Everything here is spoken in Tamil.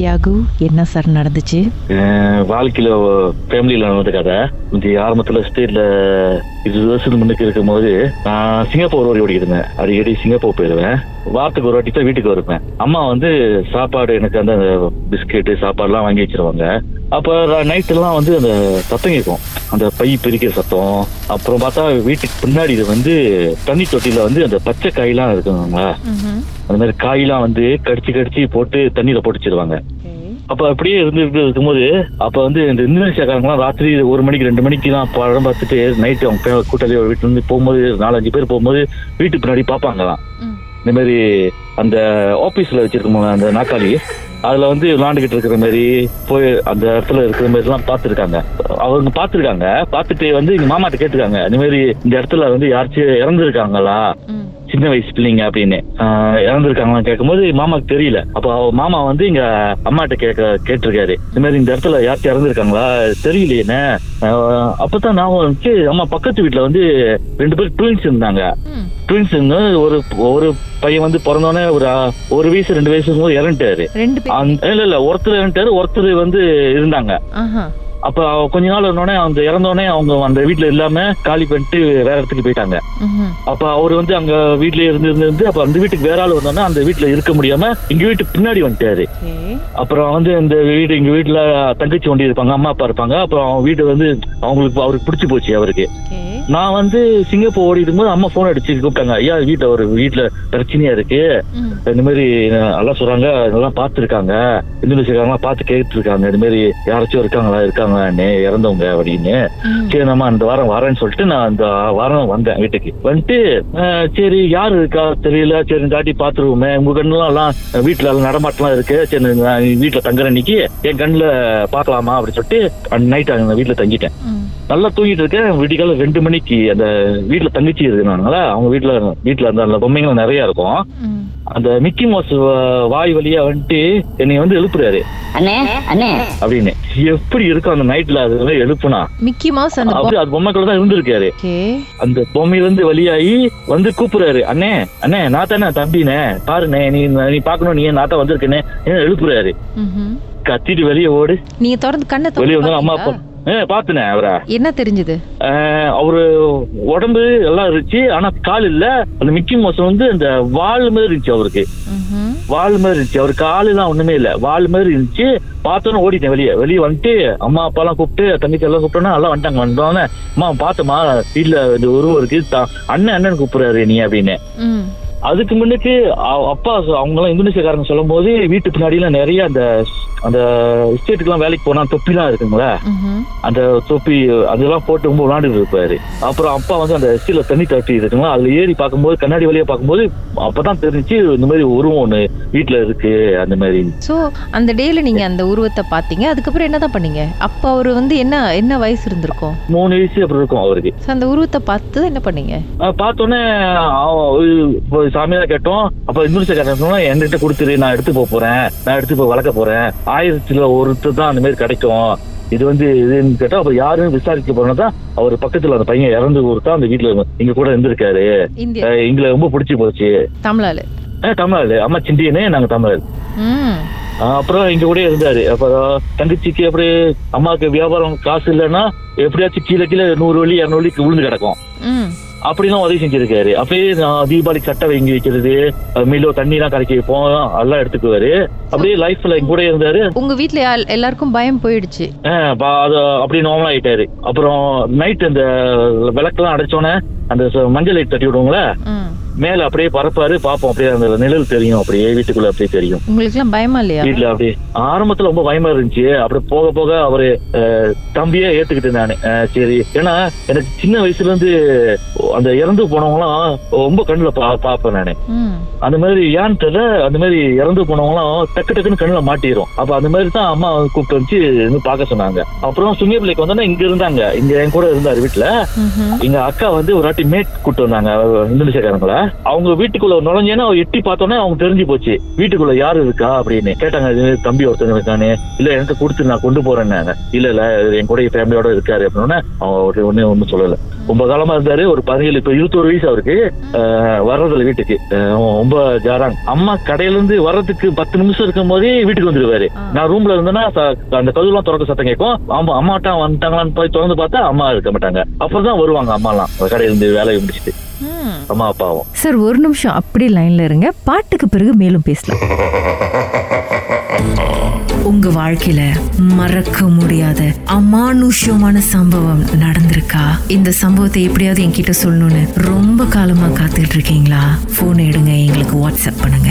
தியாகு என்ன சார் நடந்துச்சு? வாழ்க்கையில ஃபேமிலியில நடந்த கதை. இந்த ஆரம்பத்துல ஸ்டேட்ல இருபது வருஷத்துக்கு முன்னுக்கு இருக்கும்போது நான் சிங்கப்பூர் ஓடி ஓடிக்கிட்டு இருந்தேன். அடிக்கடி சிங்கப்பூர் போயிடுவேன் வாரத்துக்கு ஒரு வாட்டி தான் வீட்டுக்கு வருவேன். அம்மா வந்து சாப்பாடு எனக்கு அந்த பிஸ்கெட்டு சாப்பாடுலாம் வாங்கி வச்சிருவாங்க. அப்போ நைட் எல்லாம் வந்து அந்த சத்தம் கேட்கும். அந்த பை பிரிக்கிற சத்தம். அப்புறம் பார்த்தா வீட்டுக்கு பின்னாடி இது வந்து தண்ணி தொட்டியில வந்து அந்த பச்சை காயெல்லாம் இருக்குங்களா அந்த மாதிரி காயெல்லாம் வந்து கடிச்சு கடிச்சு போட்டு தண்ணியில போட்டு வச்சிருவாங்க. அப்ப அப்படியே இருந்து இருந்து இருக்கும்போது அப்ப வந்து இந்த இந்தோனேஷியாக்காரங்களாம் ராத்திரி ஒரு மணிக்கு ரெண்டு மணிக்கு தான் படம் பார்த்துட்டு நைட்டு அவங்க பே- கூட்டாளி வீட்டுல இருந்து போகும்போது நாலஞ்சு பேர் போகும்போது வீட்டுக்கு பின்னாடி பார்ப்பாங்களாம் இந்த மாதிரி அந்த ஆபீஸ்ல வச்சிருக்கோம் அந்த நாக்காளி அதுல வந்து விளாண்டுகிட்டு இருக்கிற மாதிரி போய் அந்த இடத்துல இருக்கிற மாதிரி எல்லாம் பார்த்துருக்காங்க. அவங்க பார்த்துருக்காங்க பார்த்துட்டு வந்து எங்க மாமாட்ட கேட்டிருக்காங்க இந்த மாதிரி இந்த இடத்துல வந்து யாராச்சும் இறந்துருக்காங்களா? சின்ன வயசு பிள்ளைங்க அப்படின்னு. இறந்துருக்காங்களான்னு கேட்கும்போது மாமாக்கு தெரியல. அப்போ அவ மாமா வந்து இங்க அம்மாட்ட கேட்க கேட்டிருக்காரு. இந்த மாதிரி இந்த இடத்துல யார்ச்சும் இறந்துருக்காங்களா? தெரியலையேன்னு அப்பதான் நான் வந்துச்சு அம்மா பக்கத்து வீட்டுல வந்து ரெண்டு பேர் ட்வின்ஸ் இருந்தாங்க. ட்வின்ஸ் ஒரு ஒரு பையன் வந்து பிறந்தோடனே ஒரு ஒரு வயசு ரெண்டு வயசு இறந்துட்டாரு. இல்ல இல்ல ஒருத்தர் இறந்துட்டாரு ஒருத்தர் வந்து இருந்தாங்க. அப்ப கொஞ்ச நாள் இருந்தோடனே அந்த இறந்தோடனே அவங்க அந்த வீட்டுல இல்லாம காலி பண்ணிட்டு வேற இடத்துக்கு போயிட்டாங்க. அப்ப அவர் வந்து அங்க வீட்லயே இருந்து இருந்து அப்ப அந்த வீட்டுக்கு வேற ஆள் வந்தோன்னா அந்த வீட்டுல இருக்க முடியாம எங்க வீட்டுக்கு பின்னாடி வந்துட்டாரு. அப்புறம் வந்து இந்த வீடு எங்க வீட்டுல தங்கச்சி ஒண்டி இருப்பாங்க அம்மா அப்பா இருப்பாங்க அப்புறம் அவங்க வீடு வந்து அவங்களுக்கு அவருக்கு பிடிச்சி போச்சு அவருக்கு. நான் வந்து சிங்கப்பூர் ஓடிட்டு போது அம்மா போன் அடிச்சு கூப்பிட்டாங்க. ஐயா வீட்டுல ஒரு வீட்டுல பிரச்சனையா இருக்கு. இந்த மாதிரி எல்லாம் சொல்றாங்க. இதெல்லாம் பார்த்துருக்காங்க. இந்தோனேசியாக்காரங்களாம் பார்த்து கேட்டு இருக்காங்க இந்த மாதிரி யாராச்சும் இருக்காங்களா? இருக்காங்களான்னு இறந்தவங்க அப்படின்னு. சரி நம்ம அந்த வாரம் வரேன்னு சொல்லிட்டு நான் அந்த வாரம் வந்தேன் வீட்டுக்கு. வந்துட்டு சரி யாரு இருக்கா? தெரியல. சரி காட்டி பாத்துருவோமே உங்க கண்ணுலாம் எல்லாம் வீட்டுல எல்லாம் நடமாட்டம்லாம் இருக்கு. சரி வீட்டுல தங்குற அன்னைக்கு என் கண்ணுல பாக்கலாமா அப்படின்னு சொல்லிட்டு நைட் அந்த வீட்டுல தங்கிட்டேன். நல்லா தூங்கிட்டு இருக்கேன். விடிகால ரெண்டு மணிக்கு அந்த வீட்டுல தங்கச்சி இருக்கிறாங்களா அவங்க வீட்டுல வீட்டுல அந்த பொம்மைகள் நிறைய இருக்கும். அந்த மிக்கி மவுஸ் வ- வாய் வழியா வந்துட்டு என்னை வந்து எழுப்புறாரு. அண்ணே அண்ணே. அப்படின்னு. எப்படி இருக்கும் அந்த நைட்ல அது எழுப்புனா. மிக்கி மவுஸ் அந்த அப்படி அது பொம்மைக்குள்ள தான் இருந்திருக்காரு. அந்த பொம்மையில இருந்து வெளியாகி வந்து கூப்பிடுறாரு. அண்ணே அண்ணே நான் தானே தம்பினே. பாருண்ணே நீ நீ பாக்கணும் நீ நான் தான் வந்திருக்கேனே. ஏன் எழுப்புறாரு. கத்திட்டு வெளியே ஓடு. நீங்க திறந்து கண்ணை வெளியே திறந்து வந்து அம்மா அப்பா பாத்தீங்களா? ஏ பாத்துனே அவரை. என்ன தெரிஞ்சது? அவரு உடம்பு எல்லாம் இருந்துச்சு ஆனா கால் இல்ல. அந்த மிக்கி மவுஸ் வந்து அந்த வால் மாதிரி இருந்துச்சு அவருக்கு. வால் மாதிரி இருந்துச்சு. அவர் காலு எல்லாம் ஒண்ணுமே இல்ல. வால் மாதிரி இருந்துச்சு. பார்த்தோன்னு ஓடிட்டேன் வெளியே. வெளியே வந்துட்டு அம்மா அப்பா எல்லாம் கூப்பிட்டு தங்கச்சி எல்லாம் கூப்பிட்டோன்னா எல்லாம் வந்துட்டாங்க. வந்தோடனே அம்மா பார்த்தம்மா வீட்டுல இந்த உருவம் இருக்கு அண்ணன் அண்ணன் கூப்பிடுறாரு நீ அப்படின்னு. அதுக்கு முன்னுக்கு அப்பா அவங்க எல்லாம் இந்தோனேசியக்காரங்க சொல்லும் போது வீட்டு பின்னாடி எல்லாம் நிறைய அந்த அந்த எஸ்டேட்டுக்கு எல்லாம் வேலைக்கு போனா தொப்பி எல்லாம் இருக்குங்களா. அந்த தொப்பி அதெல்லாம் போட்டு ரொம்ப விளாண்டுட்டு இருப்பாரு. அப்புறம் அப்பா வந்து அந்த எஸ்டில தண்ணி தட்டி இருக்குங்களா? அதுல ஏறி பார்க்கும்போது கண்ணாடி வழியா பார்க்கும்போது அப்பதான் தெரிஞ்சுச்சு இந்த மாதிரி உருவம் ஒண்ணு வீட்டுல இருக்கு அந்த மாதிரி. சோ அந்த டேல நீங்க அந்த உருவத்தை பாத்தீங்க அதுக்கப்புறம் என்னதான் பண்ணீங்க? அப்ப அவரு வந்து என்ன என்ன வயசு இருந்திருக்கும்? மூணு வயசு அப்படி இருக்கும் அவருக்கு. அந்த உருவத்தை பார்த்து என்ன பண்ணீங்க? பார்த்தோன்னே சாமியார கேட்டோம். அப்ப இந்தோனேசியாக்காரன் சொன்னா என்கிட்ட கொடுத்துரு நான் எடுத்து போக போறேன். நான் எடுத்து போய் வளர்க்க போறேன். ஆயிரத்துல ஒருத்தர் தான் அந்த மாதிரி கிடைக்கும். இது வந்து இதுன்னு கேட்டா அப்ப யாருன்னு விசாரிக்க போனா அவர் பக்கத்துல அந்த பையன் இறந்து கொடுத்தா அந்த வீட்டுல இங்க கூட இருந்திருக்காரு. எங்களை ரொம்ப பிடிச்சி போச்சு. தமிழாளு அஹ் தமிழ் அம்மா சிண்டியனே நாங்க தமிழ் ம். அஹ் அப்புறம் எங்க கூட இருந்தாரு. அப்புறம் தங்கச்சிக்கு அப்படி அம்மாவுக்கு வியாபாரம் காசு இல்லைன்னா எப்படியாச்சும் கீழே கீழே நூறு வழி இரநூறு வழிக்கு விழுந்து கிடக்கும். அப்படிலாம் உதவி செஞ்சிருக்காரு. அப்படியே நான் தீபாவளி சட்டை வாங்கி வைக்கிறது மில்லோ தண்ணி எல்லாம் கரைக்க வைப்போம் எல்லாம் எடுத்துக்குவாரு. அப்படியே லைஃப்ல கூட இருந்தாரு. உங்க யார்- எல்லாருக்கும் பயம் போயிடுச்சு. அது அப்படியே நார்மல் ஆயிட்டாரு. அப்புறம் நைட் அந்த விளக்கெல்லாம் அடைச்சோன்னே அந்த மஞ்சள் லைட் தட்டி விடுவோங்களே மேல அப்படியே பறப்பாரு பாப்போம். அப்படியே அந்த நிழல் தெரியும். அப்படியே வீட்டுக்குள்ள அப்படியே தெரியும். உங்களுக்கு எல்லாம் பயமா இல்லையா? வீட்டுல அப்படியே. ஆரம்பத்துல ரொம்ப பயமா இருந்துச்சு. அப்படி போக போக அவரு தம்பியே ஏத்துக்கிட்டு நானு. சரி. ஏன்னா எனக்கு சின்ன வயசுல இருந்து அந்த இறந்து போனவங்களாம் ரொம்ப கண்ணுல பா பாப்பேன் நானு. அந்த மாதிரி ஏன்னு தெரியல. அந்த மாதிரி இறந்து போனவங்களாம் டக்கு டக்குன்னு கண்ணுல மாட்டிரும். அப்ப அந்த மாதிரி தான் அம்மா கூப்பிட்டு வச்சு இருந்து பார்க்க சொன்னாங்க. அப்புறம் சுங்கியப்பிள்ளைக்கு வந்தோன்னா இங்க இருந்தாங்க. இங்க என் கூட இருந்தாரு வீட்டுல. எங்க அக்கா வந்து ஒரு வாட்டி மேட் கூப்பிட்டு வந்தாங்க இந்தோனேசியாக்காரங்கள அவங்க வீட்டுக்குள்ள நுழைஞ்சேன்னா அவ எட்டி பார்த்தோன்னே அவங்க தெரிஞ்சு போச்சு. வீட்டுக்குள்ள யாரு இருக்கா அப்படின்னு. கேட்டாங்க தம்பி ஒருத்தன் இருக்கானே. இல்ல எனக்கு கொடுத்து நான் கொண்டு போறேன்னாங்க இல்ல இல்ல என் கூட ஃபேமிலியோட இருக்காரு அப்படின்னு அவங்க ஒண்ணு ஒண்ணும் சொல்லல. ரொம்ப காலமா இருந்தாரு. ஒரு பதினேழு இப்ப இருபத்தொரு வயசு அவருக்கு. ஆஹ் வர்றதில்ல வீட்டுக்கு. ரொம்ப ஜாராங். அம்மா கடையில இருந்து வர்றதுக்கு பத்து நிமிஷம் இருக்கும் போதே வீட்டுக்கு வந்துருவாரு. நான் ரூம்ல இருந்தேன்னா அந்த கதவுலாம் திறக்க சத்தம் கேட்கும். அம்மா அம்மாட்டா வந்துட்டாங்களான்னு போய் திறந்து பார்த்தா அம்மா இருக்க மாட்டாங்க. அப்புறம் தான் வருவாங்க அம்மாலாம். கடையில இருந்து வேலையை முடிச்சுட்டு. அம்மா அப்பாவும். சார் ஒரு நிமிஷம் அப்படி லைன்ல இருங்க. பாட்டுக்கு பிறகு மேலும் பேசலாம். உங்க வாழ்க்கையில மறக்க முடியாத அமானுஷ்யமான சம்பவம் நடந்திருக்கா? இந்த சம்பவத்தை எப்படியாவது என்கிட்ட சொல்லணும்னு ரொம்ப காலமா காத்துட்டு இருக்கீங்களா? போன் எடுங்க எங்களுக்கு வாட்ஸ்அப் பண்ணுங்க.